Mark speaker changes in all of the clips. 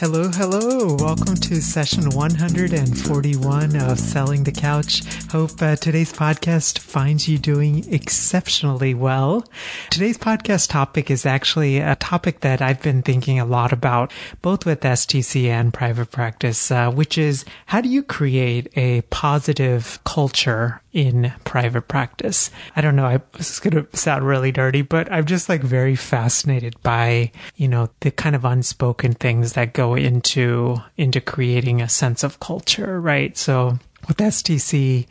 Speaker 1: Hello, hello. Welcome to session 141 of Selling the Couch. Hope uh, today's podcast finds you doing exceptionally well. Today's podcast topic is actually a topic that I've been thinking a lot about, both with STC and private practice, uh, which is how do you create a positive culture in private practice. I don't know. I, this is going to sound really dirty, but I'm just like very fascinated by, you know, the kind of unspoken things that go into, into creating a sense of culture, right? So with STC,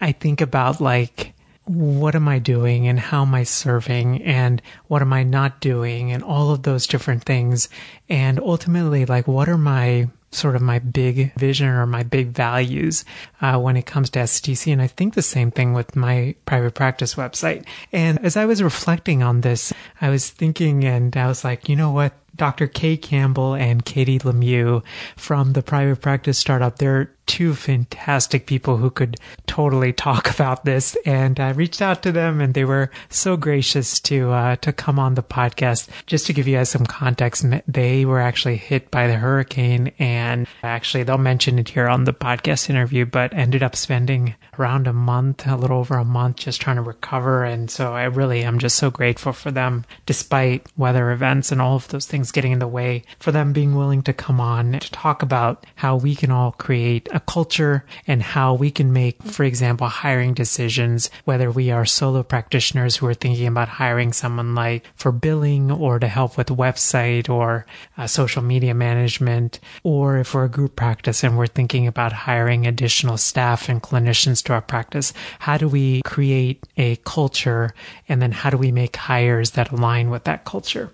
Speaker 1: I think about like, what am I doing and how am I serving and what am I not doing and all of those different things. And ultimately, like, what are my sort of my big vision or my big values uh, when it comes to STC. And I think the same thing with my private practice website. And as I was reflecting on this, I was thinking and I was like, you know what? Dr. Kate Campbell and Katie Lemieux from the private practice startup, they're two fantastic people who could totally talk about this. And I reached out to them and they were so gracious to, uh, to come on the podcast. Just to give you guys some context, they were actually hit by the hurricane and actually they'll mention it here on the podcast interview, but ended up spending around a month, a little over a month just trying to recover. And so I really am just so grateful for them despite weather events and all of those things getting in the way for them being willing to come on to talk about how we can all create a culture and how we can make, for example, hiring decisions, whether we are solo practitioners who are thinking about hiring someone like for billing or to help with website or uh, social media management, or if we're a group practice and we're thinking about hiring additional staff and clinicians to our practice, how do we create a culture and then how do we make hires that align with that culture?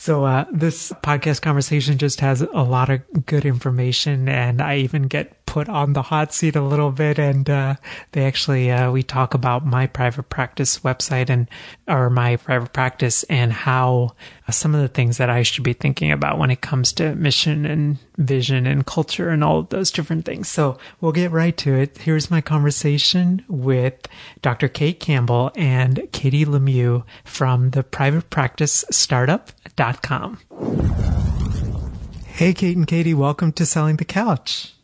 Speaker 1: So uh, this podcast conversation just has a lot of good information, and I even get put on the hot seat a little bit and uh, they actually uh, we talk about my private practice website and or my private practice and how uh, some of the things that I should be thinking about when it comes to mission and vision and culture and all of those different things. So we'll get right to it. Here's my conversation with Dr. Kate Campbell and Katie Lemieux from the private practice startup.com. Hey, Kate and Katie, welcome to Selling the Couch.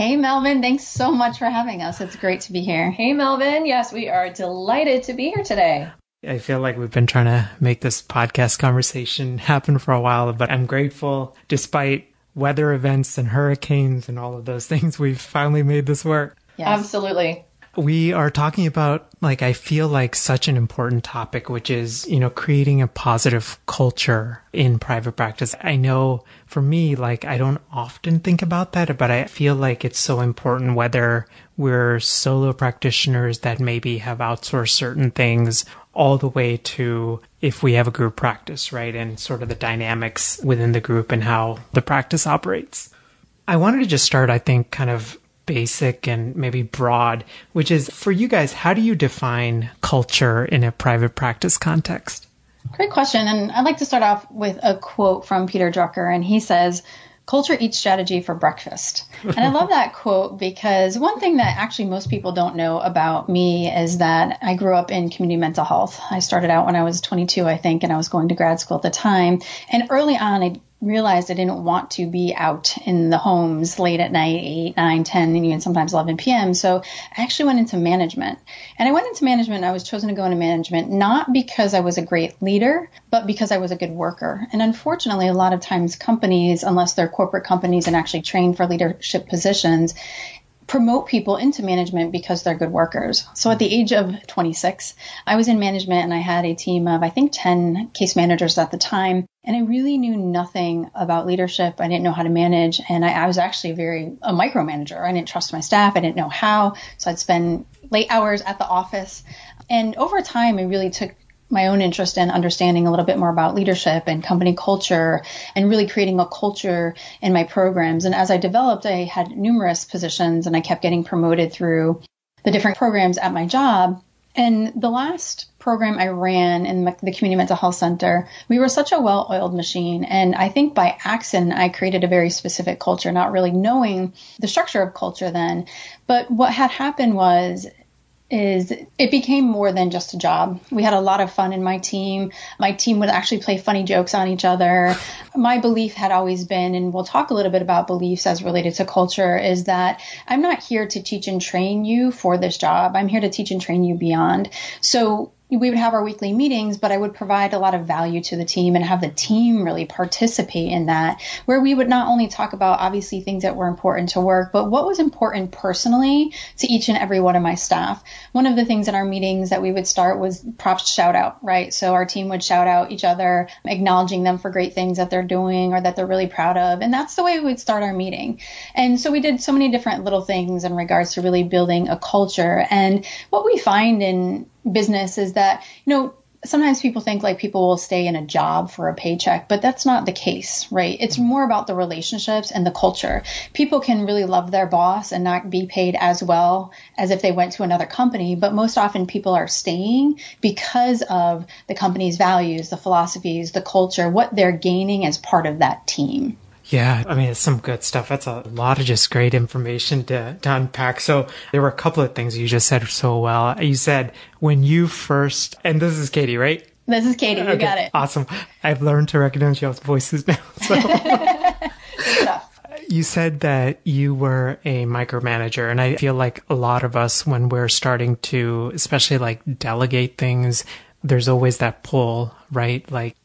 Speaker 2: Hey, Melvin. Thanks so much for having us. It's great to be here.
Speaker 3: Hey, Melvin. Yes, we are delighted to be here today.
Speaker 1: I feel like we've been trying to make this podcast conversation happen for a while, but I'm grateful despite weather events and hurricanes and all of those things, we've finally made this work.
Speaker 3: Yes. Absolutely.
Speaker 1: We are talking about, like, I feel like such an important topic, which is, you know, creating a positive culture in private practice. I know for me, like, I don't often think about that, but I feel like it's so important whether we're solo practitioners that maybe have outsourced certain things all the way to if we have a group practice, right? And sort of the dynamics within the group and how the practice operates. I wanted to just start, I think, kind of basic and maybe broad, which is for you guys, how do you define culture in a private practice context?
Speaker 2: Great question. And I'd like to start off with a quote from Peter Drucker. And he says, Culture eats strategy for breakfast. And I love that quote because one thing that actually most people don't know about me is that I grew up in community mental health. I started out when I was 22, I think, and I was going to grad school at the time. And early on, I realized I didn't want to be out in the homes late at night, 8, 9, 10, and even sometimes 11 p.m. So I actually went into management. And I went into management, I was chosen to go into management not because I was a great leader, but because I was a good worker. And unfortunately, a lot of times companies, unless they're corporate companies and actually train for leadership positions, promote people into management because they're good workers. So at the age of 26, I was in management and I had a team of, I think, 10 case managers at the time. And I really knew nothing about leadership. I didn't know how to manage. And I, I was actually very a micromanager. I didn't trust my staff. I didn't know how. So I'd spend late hours at the office. And over time, I really took my own interest in understanding a little bit more about leadership and company culture and really creating a culture in my programs. And as I developed, I had numerous positions and I kept getting promoted through the different programs at my job. And the last program I ran in the Community Mental Health Center, we were such a well oiled machine. And I think by accident, I created a very specific culture, not really knowing the structure of culture then. But what had happened was is it became more than just a job. We had a lot of fun in my team. My team would actually play funny jokes on each other. My belief had always been, and we'll talk a little bit about beliefs as related to culture, is that I'm not here to teach and train you for this job. I'm here to teach and train you beyond. So we would have our weekly meetings, but I would provide a lot of value to the team and have the team really participate in that, where we would not only talk about obviously things that were important to work, but what was important personally to each and every one of my staff. One of the things in our meetings that we would start was props shout out, right? So our team would shout out each other, acknowledging them for great things that they're doing or that they're really proud of. And that's the way we would start our meeting. And so we did so many different little things in regards to really building a culture. And what we find in business is that, you know, sometimes people think like people will stay in a job for a paycheck, but that's not the case, right? It's mm-hmm. more about the relationships and the culture. People can really love their boss and not be paid as well as if they went to another company, but most often people are staying because of the company's values, the philosophies, the culture, what they're gaining as part of that team.
Speaker 1: Yeah, I mean, it's some good stuff. That's a lot of just great information to, to unpack. So there were a couple of things you just said so well. You said when you first, and this is Katie, right?
Speaker 2: This is Katie. You okay, got it.
Speaker 1: Awesome. I've learned to recognize y'all's voices now. So. you said that you were a micromanager and i feel like a lot of us when we're starting to especially like delegate things there's always that pull right like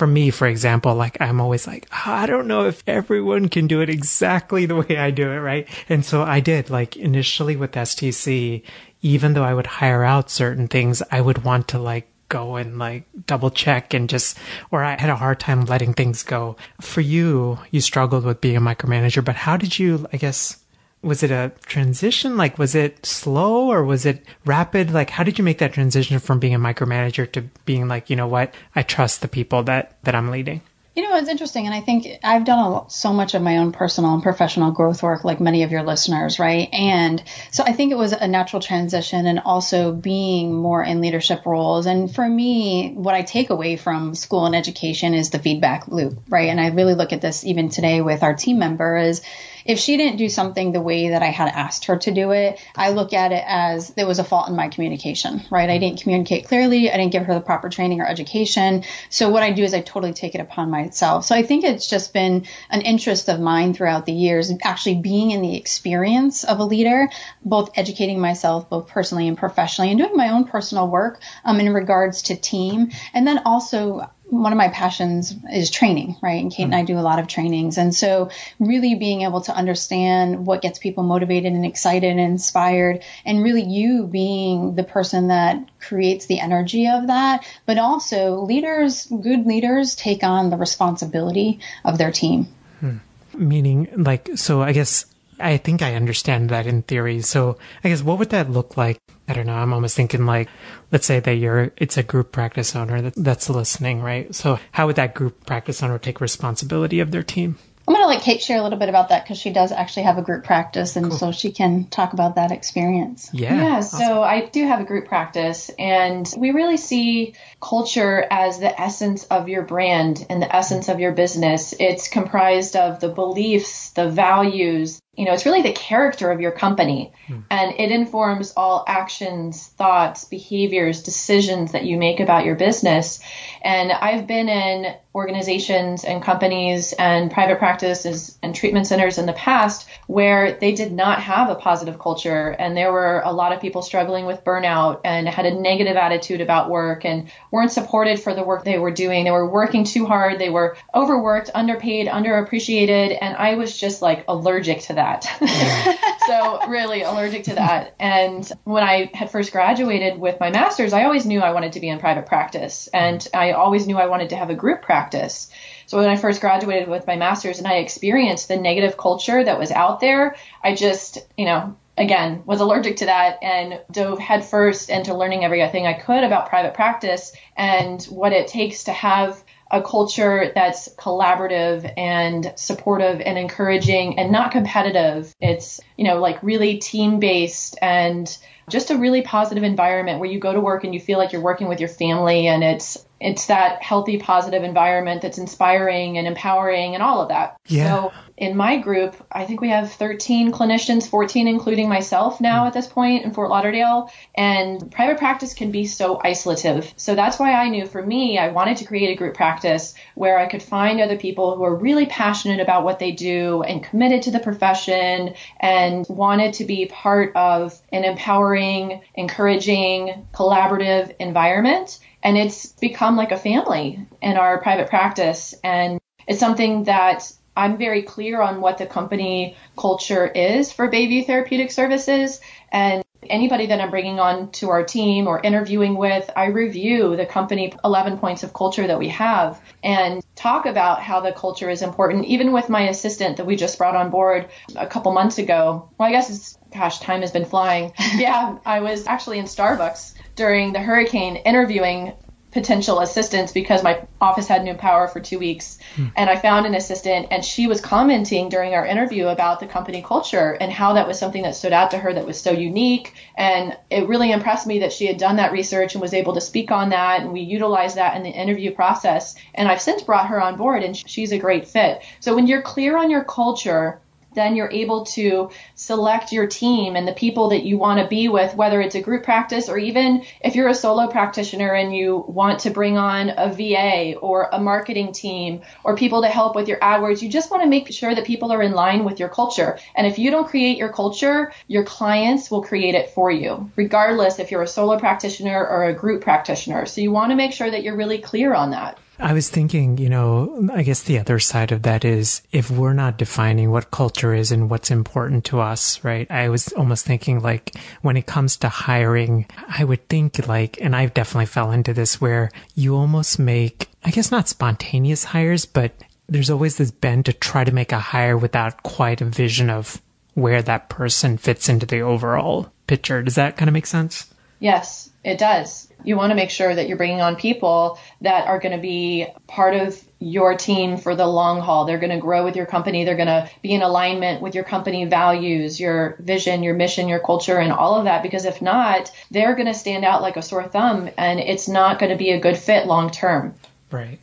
Speaker 1: for me, for example, like I'm always like, oh, I don't know if everyone can do it exactly the way I do it, right? And so I did like initially with STC, even though I would hire out certain things, I would want to like go and like double check and just, or I had a hard time letting things go. For you, you struggled with being a micromanager, but how did you, I guess, was it a transition? Like, was it slow or was it rapid? Like, how did you make that transition from being a micromanager to being like, you know what, I trust the people that, that I'm leading?
Speaker 2: You know, it's interesting. And I think I've done a, so much of my own personal and professional growth work, like many of your listeners, right? And so I think it was a natural transition and also being more in leadership roles. And for me, what I take away from school and education is the feedback loop, right? And I really look at this even today with our team member is, if she didn't do something the way that I had asked her to do it, I look at it as there was a fault in my communication, right? I didn't communicate clearly. I didn't give her the proper training or education. So what I do is I totally take it upon myself. So I think it's just been an interest of mine throughout the years, actually being in the experience of a leader, both educating myself, both personally and professionally, and doing my own personal work um, in regards to team. And then also one of my passions is training, right? And Kate mm-hmm. and I do a lot of trainings. And so really being able to understand what gets people motivated and excited and inspired and really you being the person that creates the energy of that, but also leaders, good leaders take on the responsibility of their team.
Speaker 1: Hmm. Meaning like, so I guess I think I understand that in theory. So I guess what would that look like? I don't know. I'm almost thinking like, let's say that you're, it's a group practice owner that, that's listening, right? So how would that group practice owner take responsibility of their team?
Speaker 2: I'm going to let Kate share a little bit about that because she does actually have a group practice, and cool. so she can talk about that experience.
Speaker 3: Yeah. Yeah. Awesome. So I do have a group practice, and we really see culture as the essence of your brand and the essence of your business. It's comprised of the beliefs, the values, you know, it's really the character of your company hmm. and it informs all actions, thoughts, behaviors, decisions that you make about your business. And I've been in organizations and companies and private practices and treatment centers in the past where they did not have a positive culture and there were a lot of people struggling with burnout and had a negative attitude about work and weren't supported for the work they were doing. They were working too hard. They were overworked, underpaid, underappreciated. And I was just like allergic to that. so really allergic to that. And when I had first graduated with my master's, I always knew I wanted to be in private practice and I always knew I wanted to have a group practice. So when I first graduated with my master's and I experienced the negative culture that was out there, I just, you know, again, was allergic to that and dove headfirst into learning everything I could about private practice and what it takes to have a culture that's collaborative and supportive and encouraging and not competitive. It's, you know, like really team based and just a really positive environment where you go to work and you feel like you're working with your family and it's it's that healthy positive environment that's inspiring and empowering and all of that.
Speaker 1: Yeah.
Speaker 3: So in my group, I think we have 13 clinicians, 14 including myself now mm. at this point in Fort Lauderdale. And private practice can be so isolative. So that's why I knew for me, I wanted to create a group practice where I could find other people who are really passionate about what they do and committed to the profession and wanted to be part of an empowering, encouraging, collaborative environment. And it's become like a family in our private practice. And it's something that I'm very clear on what the company culture is for Bayview Therapeutic Services. And anybody that I'm bringing on to our team or interviewing with, I review the company 11 points of culture that we have and talk about how the culture is important. Even with my assistant that we just brought on board a couple months ago. Well, I guess it's, gosh, time has been flying. yeah, I was actually in Starbucks during the hurricane interviewing potential assistants because my office had no power for two weeks. Hmm. And I found an assistant, and she was commenting during our interview about the company culture and how that was something that stood out to her that was so unique. And it really impressed me that she had done that research and was able to speak on that. And we utilized that in the interview process. And I've since brought her on board, and she's a great fit. So when you're clear on your culture, then you're able to select your team and the people that you want to be with, whether it's a group practice or even if you're a solo practitioner and you want to bring on a VA or a marketing team or people to help with your AdWords. You just want to make sure that people are in line with your culture. And if you don't create your culture, your clients will create it for you, regardless if you're a solo practitioner or a group practitioner. So you want to make sure that you're really clear on that.
Speaker 1: I was thinking, you know, I guess the other side of that is if we're not defining what culture is and what's important to us, right? I was almost thinking like when it comes to hiring, I would think like, and I've definitely fell into this where you almost make, I guess not spontaneous hires, but there's always this bend to try to make a hire without quite a vision of where that person fits into the overall picture. Does that kind of make sense?
Speaker 3: Yes, it does you want to make sure that you're bringing on people that are going to be part of your team for the long haul. They're going to grow with your company. They're going to be in alignment with your company values, your vision, your mission, your culture, and all of that. Because if not, they're going to stand out like a sore thumb and it's not going to be a good fit long term.
Speaker 1: Right.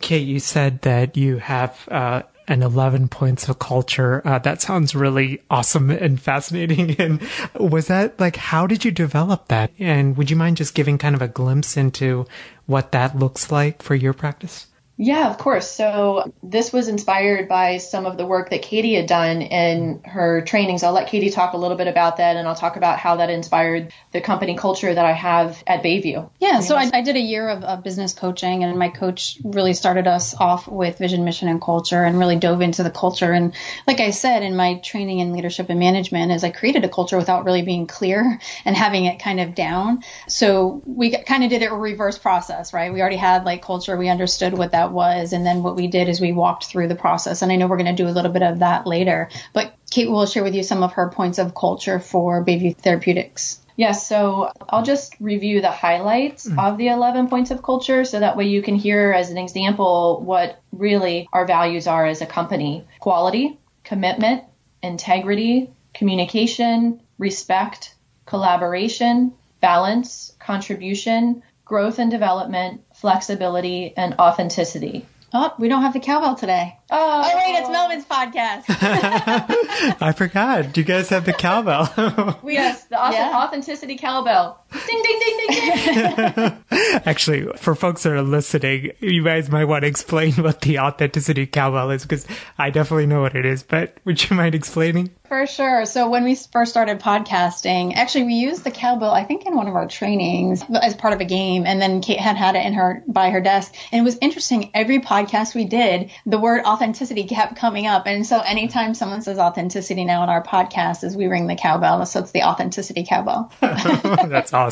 Speaker 1: Kate, you said that you have uh, and 11 points of culture. Uh, that sounds really awesome and fascinating. And was that like, how did you develop that? And would you mind just giving kind of a glimpse into what that looks like for your practice?
Speaker 3: Yeah, of course. So this was inspired by some of the work that Katie had done in her trainings. I'll let Katie talk a little bit about that and I'll talk about how that inspired the company culture that I have at Bayview.
Speaker 2: Yeah, so I, I did a year of, of, business coaching and my coach really started us off with vision, mission, and culture and really dove into the culture. And like I said, in my training in leadership and management is I created a culture without really being clear and having it kind of down. So we kind of did it a reverse process, right? We already had like culture. We understood what that that was. And then what we did is we walked through the process. And I know we're going to do a little bit of that later. But Kate will share with you some of her points of culture for Bayview Therapeutics.
Speaker 3: Yes, so I'll just review the highlights mm. of the 11 points of culture so that way you can hear as an example what really our values are as a company quality, commitment, integrity, communication, respect, collaboration, balance, contribution, growth and development, flexibility, and authenticity.
Speaker 2: Oh, we don't have the cowbell today.
Speaker 3: Oh,
Speaker 2: Oh, wait, it's Melvin's podcast.
Speaker 1: I forgot. Do you guys have the cowbell?
Speaker 3: we yes, the auth-
Speaker 2: Yeah.
Speaker 3: authenticity cowbell. Ding, ding, ding, ding, ding.
Speaker 1: Actually, for folks that are listening, you guys might want to explain what the authenticity cowbell is because I definitely know what it is, but would you mind explaining?
Speaker 2: For sure. So when we first started podcasting, actually we used the cowbell, I think in one of our trainings as part of a game. And then Kate had had it in her, by her desk. And it was interesting. Every podcast we did, the word authenticity kept coming up. And so anytime someone says authenticity now in our podcast is we ring the cowbell. So it's the authenticity cowbell.
Speaker 1: That's awesome.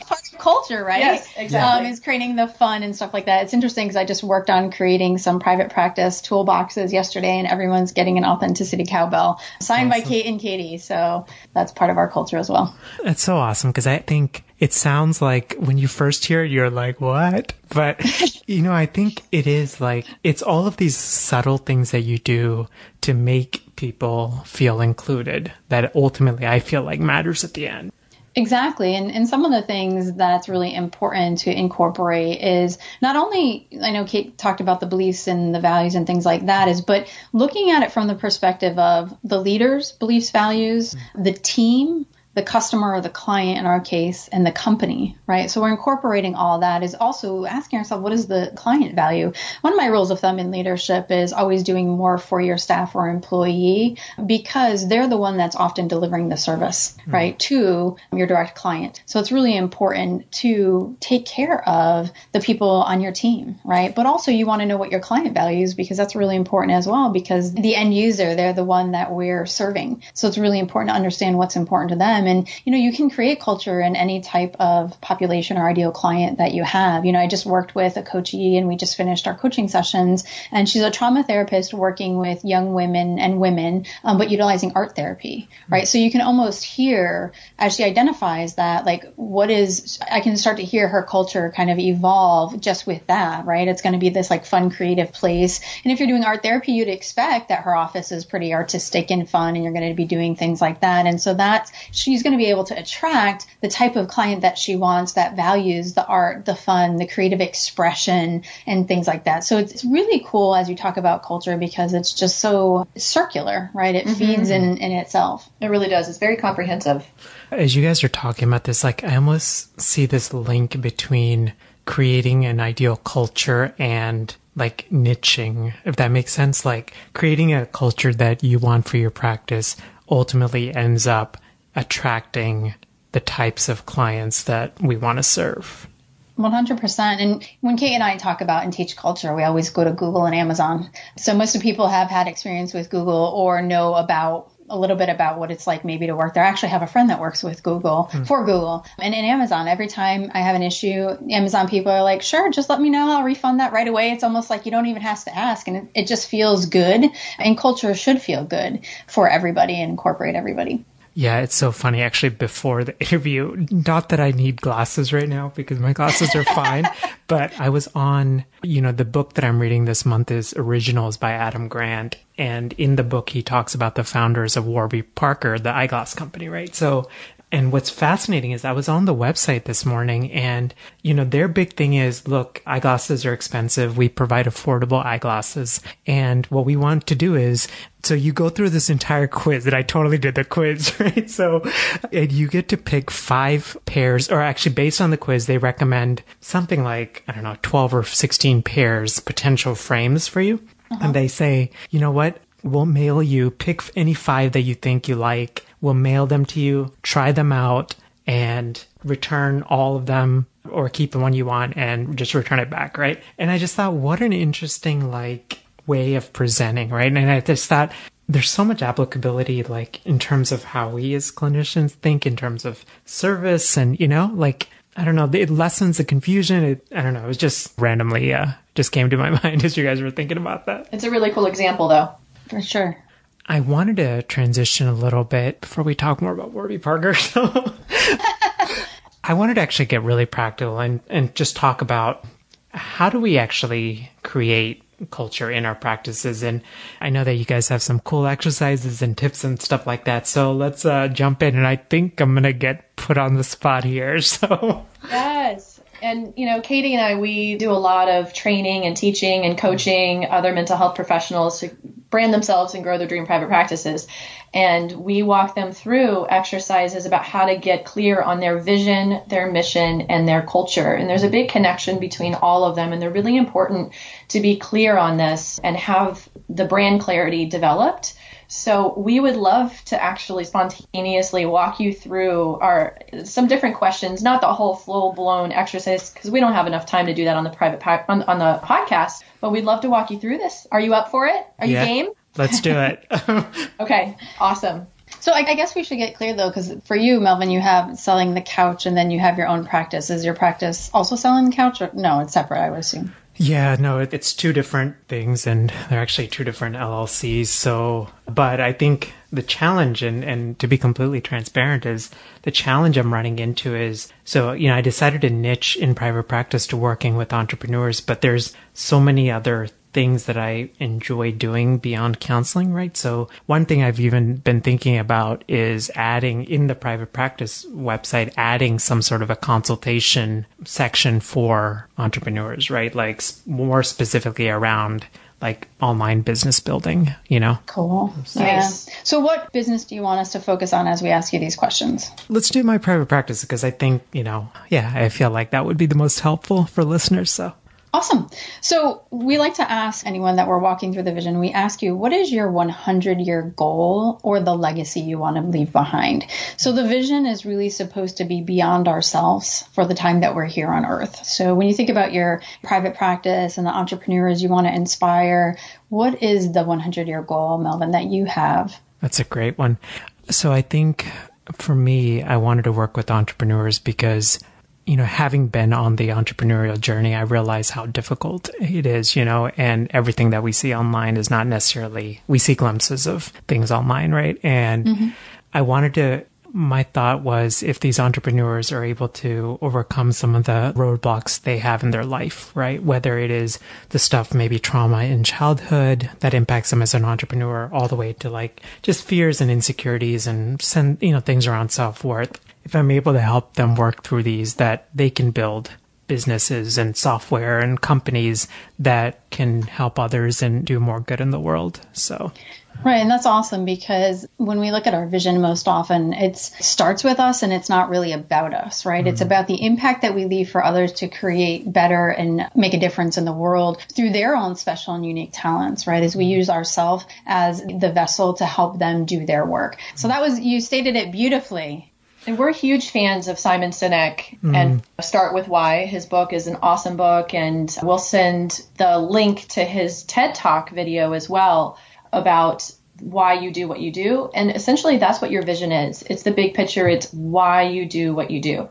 Speaker 2: Part of culture, right?
Speaker 3: Yes, exactly.
Speaker 2: Um, is creating the fun and stuff like that. It's interesting because I just worked on creating some private practice toolboxes yesterday, and everyone's getting an authenticity cowbell signed by Kate and Katie. So that's part of our culture as well.
Speaker 1: That's so awesome because I think it sounds like when you first hear it, you're like, what? But, you know, I think it is like, it's all of these subtle things that you do to make people feel included that ultimately I feel like matters at the end.
Speaker 2: Exactly. And, and some of the things that's really important to incorporate is not only, I know Kate talked about the beliefs and the values and things like that is, but looking at it from the perspective of the leaders, beliefs, values, mm-hmm. the team, the customer or the client in our case, and the company, right? So we're incorporating all that is also asking ourselves, what is the client value? One of my rules of thumb in leadership is always doing more for your staff or employee because they're the one that's often delivering the service, hmm. right, to your direct client. So it's really important to take care of the people on your team, right? But also you want to know what your client values because that's really important as well because the end user, they're the one that we're serving. So it's really important to understand what's important to them. And, you know, you can create culture in any type of population or ideal client that you have. You know, I just worked with a coachee and we just finished our coaching sessions and she's a trauma therapist working with young women and women, um, but utilizing art therapy, right? So you can almost hear as she identifies that, like, what is, I can start to hear her culture kind of evolve just with that, right? It's going to be this like fun, creative place. And if you're doing art therapy, you'd expect that her office is pretty artistic and fun and you're going to be doing things like that. And so that's, she's going to be able to attract the type of client that she wants that values the art, the fun, the creative expression and things like that. So it's, it's really cool as you talk about culture because it's just so circular, right? It mm-hmm. feeds in, in itself.
Speaker 3: It really does. It's very comprehensive.
Speaker 1: As you guys are talking about this, like I almost see this link between creating an ideal culture and like niching, if that makes sense. Like creating a culture that you want for your practice ultimately ends up attracting the types of clients that we want to serve.
Speaker 2: 100%. And when Kate and I talk about and teach culture, we always go to Google and Amazon. So most of the people have had experience with Google or know about a little bit about what it's like maybe to work there. I actually have a friend that works with Google hmm. for Google. And in Amazon, every time I have an issue, Amazon people are like, sure, just let me know. I'll refund that right away. It's almost like you don't even have to ask. And it, it just feels good. And culture should feel good for everybody and incorporate everybody.
Speaker 1: Yeah, it's so funny. Actually, before the interview, not that I need glasses right now because my glasses are fine, but I was on, you know, the book that I'm reading this month is Originals by Adam Grant. And in the book, he talks about the founders of Warby Parker, the eyeglass company, right? So, and what's fascinating is I was on the website this morning and, you know, their big thing is, look, eyeglasses are expensive. We provide affordable eyeglasses. And what we want to do is, so you go through this entire quiz and I totally did the quiz, right? So, and you get to pick five pairs, or actually based on the quiz, they recommend something like, I don't know, 12 or 16 pairs potential frames for you. And uh-huh. they say, you know what? We'll mail you, pick any five that you think you like. We'll mail them to you, try them out, and return all of them or keep the one you want and just return it back, right? And I just thought, what an interesting, like, way of presenting, right? And I just thought, there's so much applicability, like, in terms of how we as clinicians think, in terms of service, and, you know, like, I don't know, it lessens the confusion. It, I don't know, it was just randomly, uh, just came to my mind as you guys were thinking about that.
Speaker 3: It's a really cool example, though.
Speaker 2: For sure.
Speaker 1: I wanted to transition a little bit before we talk more about Warby Parker. So I wanted to actually get really practical and, and just talk about how do we actually create culture in our practices. And I know that you guys have some cool exercises and tips and stuff like that. So let's uh, jump in. And I think I'm going to get put on the spot here. So
Speaker 3: Yes. And, you know, Katie and I, we do a lot of training and teaching and coaching other mental health professionals to brand themselves and grow their dream private practices. And we walk them through exercises about how to get clear on their vision, their mission, and their culture. And there's a big connection between all of them. And they're really important to be clear on this and have the brand clarity developed so we would love to actually spontaneously walk you through our some different questions, not the whole full blown exercise because we don't have enough time to do that on the private on, on the podcast. But we'd love to walk you through this. Are you up for it? Are
Speaker 1: yeah,
Speaker 3: you game?
Speaker 1: Let's do it.
Speaker 3: okay, awesome.
Speaker 2: So I, I guess we should get clear though, because for you, Melvin, you have selling the couch, and then you have your own practice. Is your practice also selling the couch, or no? It's separate, I would assume.
Speaker 1: Yeah, no, it's two different things and they're actually two different LLCs. So, but I think the challenge and, and to be completely transparent is the challenge I'm running into is so, you know, I decided to niche in private practice to working with entrepreneurs, but there's so many other things that I enjoy doing beyond counseling, right? So one thing I've even been thinking about is adding in the private practice website, adding some sort of a consultation section for entrepreneurs, right? Like more specifically around like online business building, you know?
Speaker 2: Cool. Nice. Yeah. So, what business do you want us to focus on as we ask you these questions?
Speaker 1: Let's do my private practice because I think, you know, yeah, I feel like that would be the most helpful for listeners. So,
Speaker 2: Awesome. So we like to ask anyone that we're walking through the vision, we ask you, what is your 100 year goal or the legacy you want to leave behind? So the vision is really supposed to be beyond ourselves for the time that we're here on earth. So when you think about your private practice and the entrepreneurs you want to inspire, what is the 100 year goal, Melvin, that you have?
Speaker 1: That's a great one. So I think for me, I wanted to work with entrepreneurs because you know, having been on the entrepreneurial journey, I realize how difficult it is, you know, and everything that we see online is not necessarily, we see glimpses of things online, right? And mm-hmm. I wanted to, my thought was if these entrepreneurs are able to overcome some of the roadblocks they have in their life, right? Whether it is the stuff, maybe trauma in childhood that impacts them as an entrepreneur, all the way to like just fears and insecurities and, send, you know, things around self worth if I'm able to help them work through these, that they can build businesses and software and companies that can help others and do more good in the world. So,
Speaker 2: right. And that's awesome because when we look at our vision, most often it starts with us and it's not really about us, right? Mm-hmm. It's about the impact that we leave for others to create better and make a difference in the world through their own special and unique talents, right? As we use ourselves as the vessel to help them do their work. So that was, you stated it beautifully
Speaker 3: and we're huge fans of Simon Sinek mm. and Start With Why. His book is an awesome book, and we'll send the link to his TED Talk video as well about why you do what you do. And essentially, that's what your vision is it's the big picture, it's why you do what you do.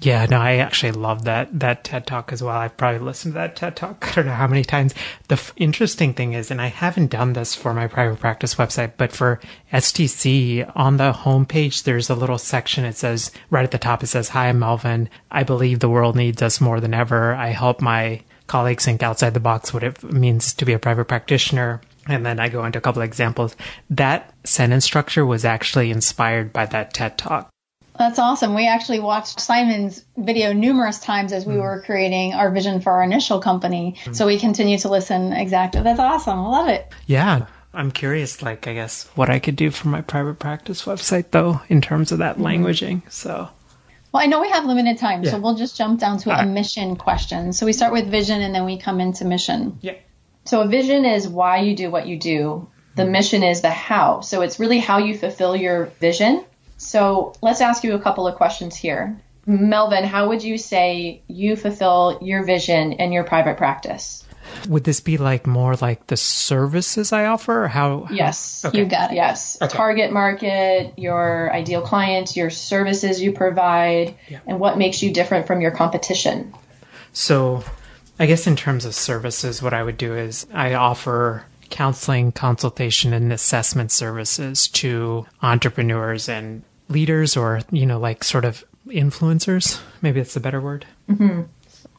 Speaker 1: Yeah, no, I actually love that that TED talk as well. I've probably listened to that TED talk I don't know how many times. The f- interesting thing is, and I haven't done this for my private practice website, but for STC on the homepage, there's a little section. It says right at the top, it says, "Hi, I'm Melvin. I believe the world needs us more than ever. I help my colleagues think outside the box what it means to be a private practitioner." And then I go into a couple examples. That sentence structure was actually inspired by that TED talk.
Speaker 2: That's awesome. We actually watched Simon's video numerous times as we mm. were creating our vision for our initial company. Mm. So we continue to listen exactly. That's awesome. I love it.
Speaker 1: Yeah. I'm curious, like, I guess, what I could do for my private practice website, though, in terms of that mm languaging. So.
Speaker 2: Well, I know we have limited time, yeah. so we'll just jump down to All a right. mission question. So we start with vision and then we come into mission.
Speaker 1: Yeah.
Speaker 3: So a vision is why you do what you do. The mm mission is the how. So it's really how you fulfill your vision so let's ask you a couple of questions here. Melvin, how would you say you fulfill your vision in your private practice?
Speaker 1: Would this be like more like the services I offer? how?
Speaker 3: Yes,
Speaker 2: okay. you got it.
Speaker 3: Yes, okay. target market, your ideal clients, your services you provide, yeah. and what makes you different from your competition.
Speaker 1: So, I guess in terms of services, what I would do is I offer counseling, consultation, and assessment services to entrepreneurs and leaders or, you know, like sort of influencers. Maybe that's the better word.
Speaker 3: Mm-hmm.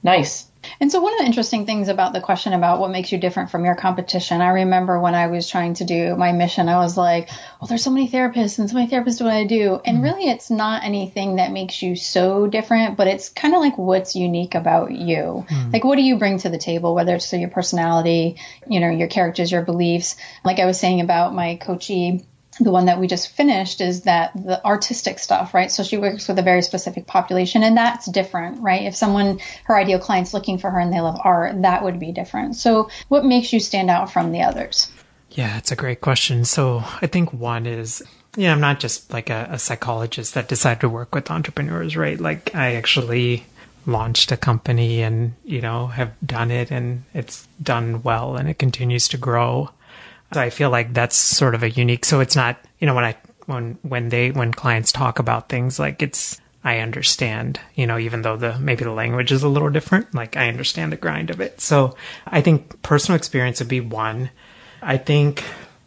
Speaker 3: Nice.
Speaker 2: And so, one of the interesting things about the question about what makes you different from your competition, I remember when I was trying to do my mission, I was like, well, there's so many therapists and so many therapists do what I do. And mm-hmm. really, it's not anything that makes you so different, but it's kind of like what's unique about you. Mm-hmm. Like, what do you bring to the table, whether it's through your personality, you know, your characters, your beliefs. Like I was saying about my coachee the one that we just finished is that the artistic stuff, right? So she works with a very specific population and that's different, right? If someone, her ideal client's looking for her and they love art, that would be different. So what makes you stand out from the others?
Speaker 1: Yeah, it's a great question. So I think one is, yeah, I'm not just like a, a psychologist that decided to work with entrepreneurs, right? Like I actually launched a company and, you know, have done it and it's done well and it continues to grow. So I feel like that's sort of a unique. So it's not, you know, when I when when they when clients talk about things like it's I understand, you know, even though the maybe the language is a little different, like I understand the grind of it. So I think personal experience would be one. I think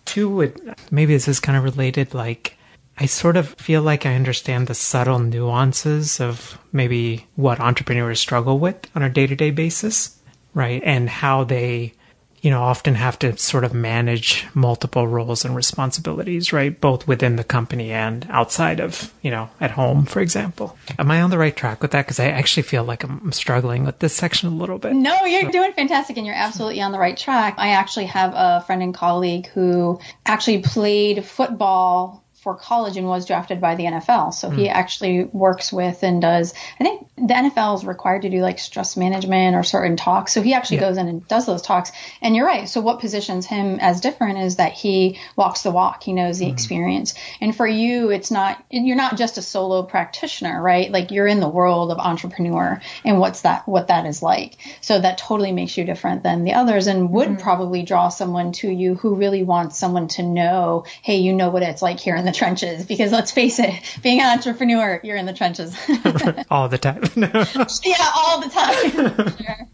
Speaker 1: two would maybe this is kind of related like I sort of feel like I understand the subtle nuances of maybe what entrepreneurs struggle with on a day-to-day basis, right? And how they you know, often have to sort of manage multiple roles and responsibilities, right? Both within the company and outside of, you know, at home, for example. Am I on the right track with that? Because I actually feel like I'm struggling with this section a little bit.
Speaker 2: No, you're doing fantastic and you're absolutely on the right track. I actually have a friend and colleague who actually played football for college and was drafted by the NFL. So mm. he hmm. actually works with and does, I think the NFL is required to do like stress management or certain talks. So he actually yeah. goes in and does those talks. And you're right. So what positions him as different is that he walks the walk. He knows the mm. experience. And for you, it's not, you're not just a solo practitioner, right? Like you're in the world of entrepreneur and what's that, what that is like. So that totally makes you different than the others and would mm. probably draw someone to you who really wants someone to know, hey, you know what it's like here in the trenches because let's face it, being an entrepreneur, you're in the trenches
Speaker 1: all the time.
Speaker 2: yeah, all the time. sure.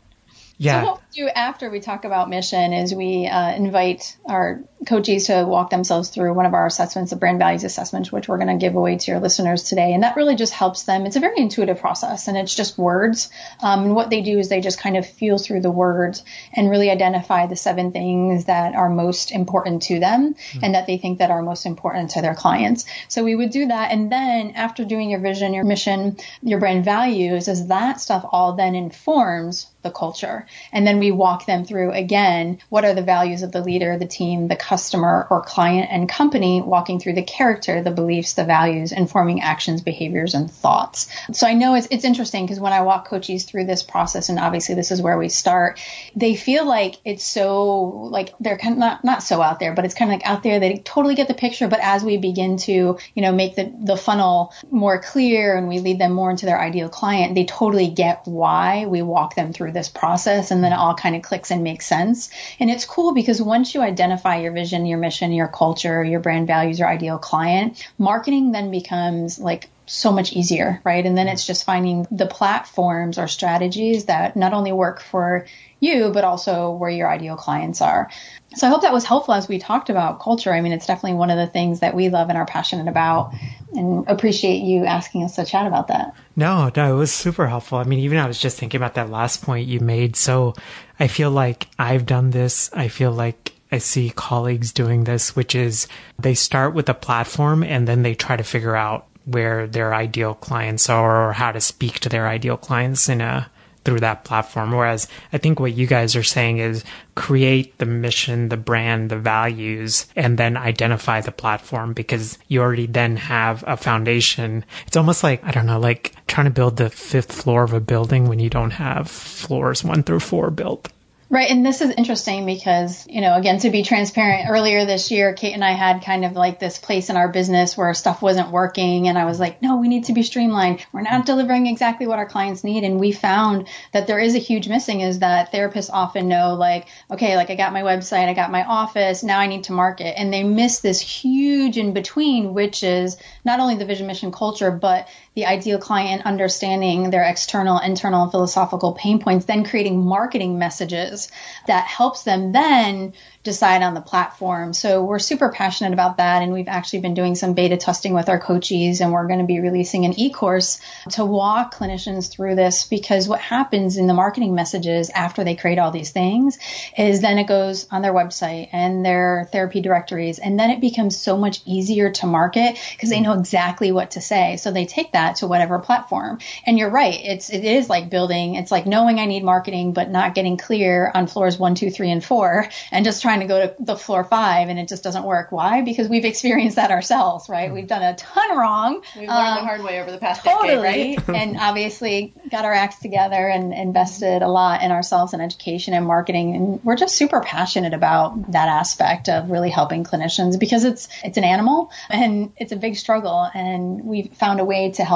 Speaker 2: Yeah. So what we do after we talk about mission is we uh, invite our coaches to walk themselves through one of our assessments, the brand values assessment, which we're going to give away to your listeners today. And that really just helps them. It's a very intuitive process and it's just words. Um, and what they do is they just kind of feel through the words and really identify the seven things that are most important to them mm-hmm. and that they think that are most important to their clients. So we would do that. And then after doing your vision, your mission, your brand values, is that stuff all then informs the culture. And then we walk them through again what are the values of the leader, the team, the customer or client and company, walking through the character, the beliefs, the values, informing actions, behaviors, and thoughts. So I know it's, it's interesting because when I walk coaches through this process, and obviously this is where we start, they feel like it's so like they're kind of not, not so out there, but it's kind of like out there. They totally get the picture. But as we begin to, you know, make the, the funnel more clear and we lead them more into their ideal client, they totally get why we walk them through this process and then it all kind of clicks and makes sense. And it's cool because once you identify your vision, your mission, your culture, your brand values, your ideal client, marketing then becomes like so much easier, right? And then it's just finding the platforms or strategies that not only work for you, but also where your ideal clients are. So I hope that was helpful as we talked about culture. I mean, it's definitely one of the things that we love and are passionate about and appreciate you asking us to chat about that.
Speaker 1: No, no, it was super helpful. I mean, even I was just thinking about that last point you made. So I feel like I've done this. I feel like I see colleagues doing this, which is they start with a platform and then they try to figure out where their ideal clients are or how to speak to their ideal clients in a through that platform. Whereas I think what you guys are saying is create the mission, the brand, the values, and then identify the platform because you already then have a foundation. It's almost like, I don't know, like trying to build the fifth floor of a building when you don't have floors one through four built.
Speaker 2: Right. And this is interesting because, you know, again, to be transparent, earlier this year, Kate and I had kind of like this place in our business where stuff wasn't working. And I was like, no, we need to be streamlined. We're not delivering exactly what our clients need. And we found that there is a huge missing is that therapists often know, like, okay, like I got my website, I got my office, now I need to market. And they miss this huge in between, which is not only the vision, mission, culture, but the ideal client understanding their external, internal, and philosophical pain points, then creating marketing messages that helps them then decide on the platform. So we're super passionate about that. And we've actually been doing some beta testing with our coaches and we're going to be releasing an e-course to walk clinicians through this because what happens in the marketing messages after they create all these things is then it goes on their website and their therapy directories. And then it becomes so much easier to market because they know exactly what to say. So they take that to whatever platform. And you're right. It's, it is like building. It's like knowing I need marketing, but not getting clear on floors one, two, three, and four and just trying to go to the floor five and it just doesn't work. Why? Because we've experienced that ourselves, right? We've done a ton wrong.
Speaker 3: We've learned um, the hard way over the past
Speaker 2: totally,
Speaker 3: decade,
Speaker 2: right? and obviously got our acts together and invested a lot in ourselves and education and marketing. And we're just super passionate about that aspect of really helping clinicians because it's, it's an animal and it's a big struggle. And we've found a way to help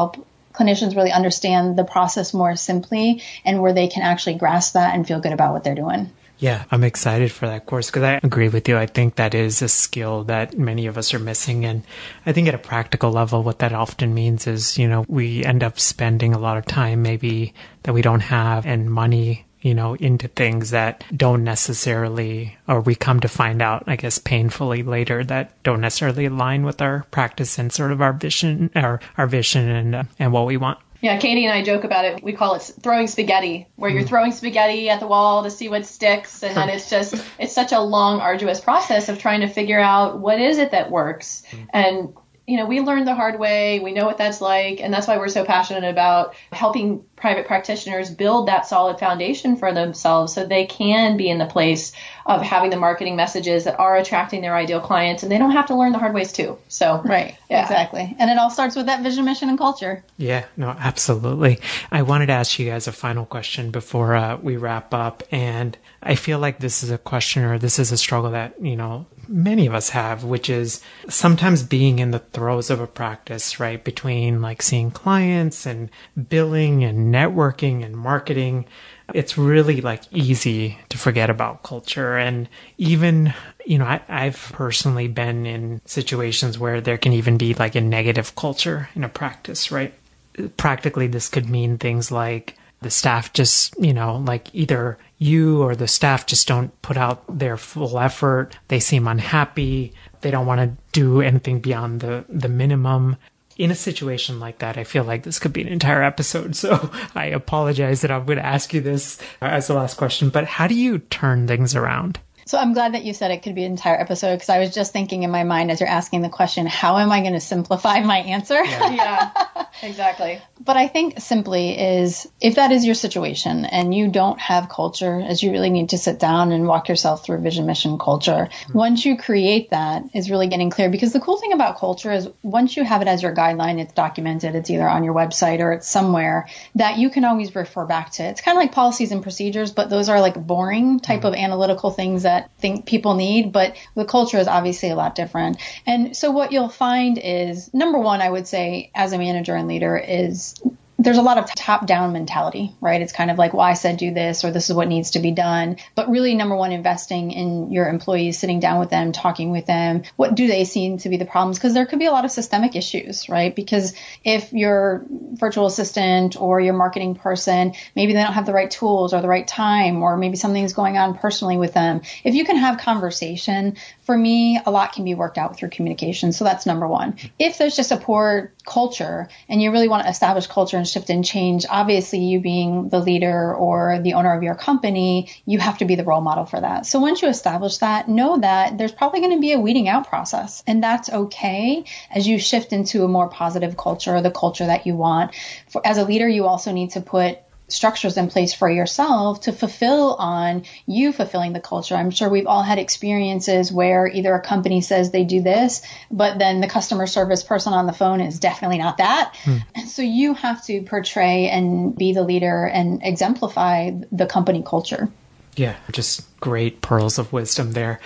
Speaker 2: clinicians really understand the process more simply and where they can actually grasp that and feel good about what they're doing.
Speaker 1: Yeah, I'm excited for that course because I agree with you. I think that is a skill that many of us are missing. And I think at a practical level, what that often means is, you know, we end up spending a lot of time maybe that we don't have and money you know, into things that don't necessarily, or we come to find out, I guess, painfully later that don't necessarily align with our practice and sort of our vision, or our vision and uh, and what we want.
Speaker 3: Yeah, Katie and I joke about it. We call it throwing spaghetti, where you're mm. throwing spaghetti at the wall to see what sticks, and then it's just it's such a long, arduous process of trying to figure out what is it that works. Mm. And you know, we learned the hard way. We know what that's like, and that's why we're so passionate about helping private practitioners build that solid foundation for themselves so they can be in the place of having the marketing messages that are attracting their ideal clients and they don't have to learn the hard ways too. So,
Speaker 2: right. Yeah. Exactly. And it all starts with that vision, mission, and culture.
Speaker 1: Yeah, no, absolutely. I wanted to ask you guys a final question before uh, we wrap up. And I feel like this is a question or this is a struggle that, you know, many of us have, which is sometimes being in the throes of a practice, right? Between like seeing clients and billing and networking and marketing. It's really like easy to forget about culture. And even, you know, I, I've personally been in situations where there can even be like a negative culture in a practice, right? Practically, this could mean things like the staff just, you know, like either you or the staff just don't put out their full effort. They seem unhappy. They don't want to do anything beyond the, the minimum. In a situation like that, I feel like this could be an entire episode. So I apologize that I'm going to ask you this as the last question, but how do you turn things around?
Speaker 2: So I'm glad that you said it could be an entire episode because I was just thinking in my mind as you're asking the question, how am I going to simplify my answer?
Speaker 3: Yeah, yeah exactly.
Speaker 2: But I think simply is if that is your situation and you don't have culture, as you really need to sit down and walk yourself through vision, mission, culture. Mm-hmm. Once you create that, is really getting clear because the cool thing about culture is once you have it as your guideline, it's documented, it's either on your website or it's somewhere that you can always refer back to. It's kind of like policies and procedures, but those are like boring type mm-hmm. of analytical things that that think people need, but the culture is obviously a lot different. And so what you'll find is number one, I would say as a manager and leader is there's a lot of top down mentality, right? It's kind of like, well, I said do this or this is what needs to be done. But really, number one, investing in your employees, sitting down with them, talking with them. What do they seem to be the problems? Because there could be a lot of systemic issues, right? Because if your virtual assistant or your marketing person, maybe they don't have the right tools or the right time, or maybe something's going on personally with them. If you can have conversation, for me, a lot can be worked out through communication. So that's number one. If there's just a poor culture and you really want to establish culture and shift and change, obviously you being the leader or the owner of your company, you have to be the role model for that. So once you establish that, know that there's probably going to be a weeding out process and that's okay as you shift into a more positive culture the culture that you want. For, as a leader, you also need to put structures in place for yourself to fulfill on you fulfilling the culture. I'm sure we've all had experiences where either a company says they do this, but then the customer service person on the phone is definitely not that. Hmm. So you have to portray and be the leader and exemplify the company culture.
Speaker 1: Yeah, just great pearls of wisdom there.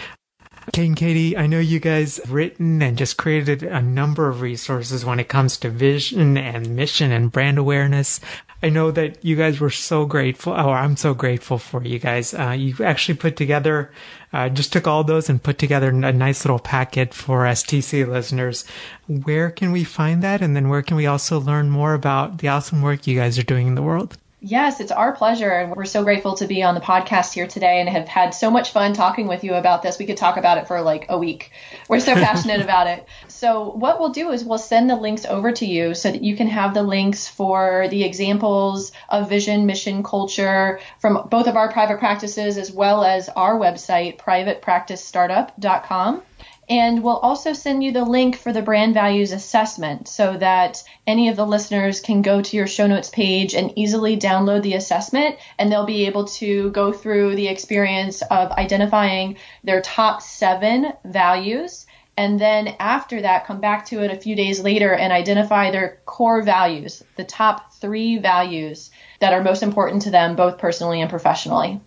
Speaker 1: Kate and Katie, I know you guys have written and just created a number of resources when it comes to vision and mission and brand awareness. I know that you guys were so grateful. Oh, I'm so grateful for you guys. Uh, you actually put together, uh, just took all those and put together a nice little packet for STC listeners. Where can we find that? And then where can we also learn more about the awesome work you guys are doing in the world?
Speaker 3: Yes, it's our pleasure. And we're so grateful to be on the podcast here today and have had so much fun talking with you about this. We could talk about it for like a week. We're so passionate about it. So, what we'll do is we'll send the links over to you so that you can have the links for the examples of vision, mission, culture from both of our private practices as well as our website, privatepracticestartup.com. And we'll also send you the link for the brand values assessment so that any of the listeners can go to your show notes page and easily download the assessment and they'll be able to go through the experience of identifying their top seven values and then after that come back to it a few days later and identify their core values, the top three values that are most important to them both personally and professionally.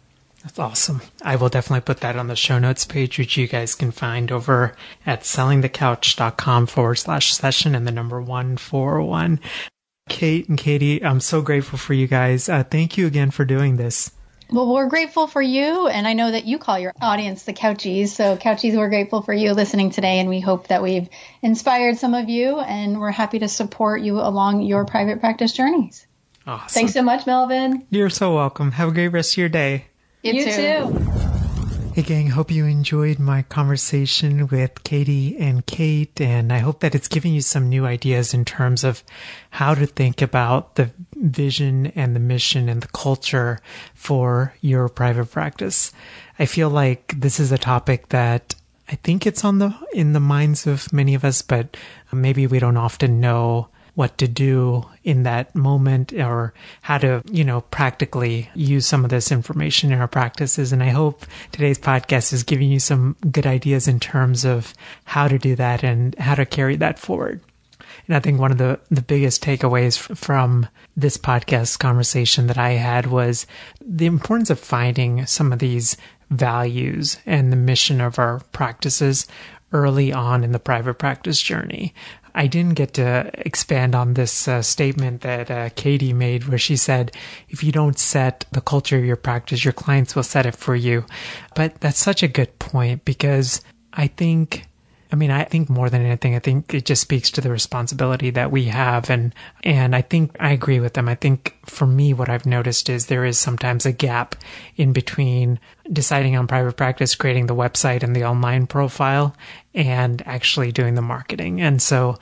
Speaker 1: That's awesome. I will definitely put that on the show notes page, which you guys can find over at sellingthecouch.com forward slash session and the number one four one. Kate and Katie, I'm so grateful for you guys. Uh, thank you again for doing this.
Speaker 2: Well, we're grateful for you, and I know that you call your audience the Couchies. So, Couchies, we're grateful for you listening today, and we hope that we've inspired some of you, and we're happy to support you along your private practice journeys.
Speaker 3: Awesome. Thanks so much, Melvin.
Speaker 1: You're so welcome. Have a great rest of your day.
Speaker 3: You, you too. too.
Speaker 1: Hey, gang, hope you enjoyed my conversation with Katie and Kate, and I hope that it's giving you some new ideas in terms of how to think about the vision and the mission and the culture for your private practice. I feel like this is a topic that I think it's on the in the minds of many of us, but maybe we don't often know what to do in that moment or how to, you know, practically use some of this information in our practices. And I hope today's podcast is giving you some good ideas in terms of how to do that and how to carry that forward. And I think one of the, the biggest takeaways from this podcast conversation that I had was the importance of finding some of these values and the mission of our practices early on in the private practice journey. I didn't get to expand on this uh, statement that uh, Katie made, where she said, if you don't set the culture of your practice, your clients will set it for you. But that's such a good point because I think I mean, I think more than anything, I think it just speaks to the responsibility that we have. And, and I think I agree with them. I think for me, what I've noticed is there is sometimes a gap in between deciding on private practice, creating the website and the online profile and actually doing the marketing. And so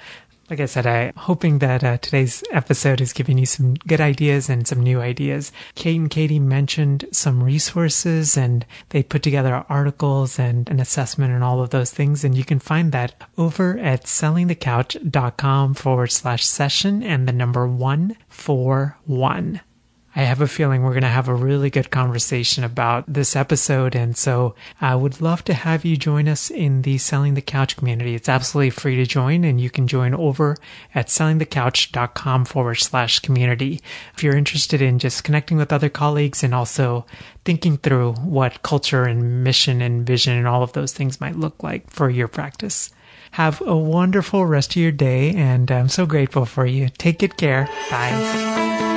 Speaker 1: like I said, I'm hoping that uh, today's episode is giving you some good ideas and some new ideas. Kate and Katie mentioned some resources and they put together articles and an assessment and all of those things. And you can find that over at sellingthecouch.com forward slash session and the number one four one. I have a feeling we're going to have a really good conversation about this episode. And so I would love to have you join us in the Selling the Couch community. It's absolutely free to join and you can join over at sellingthecouch.com forward slash community. If you're interested in just connecting with other colleagues and also thinking through what culture and mission and vision and all of those things might look like for your practice. Have a wonderful rest of your day and I'm so grateful for you. Take good care. Bye.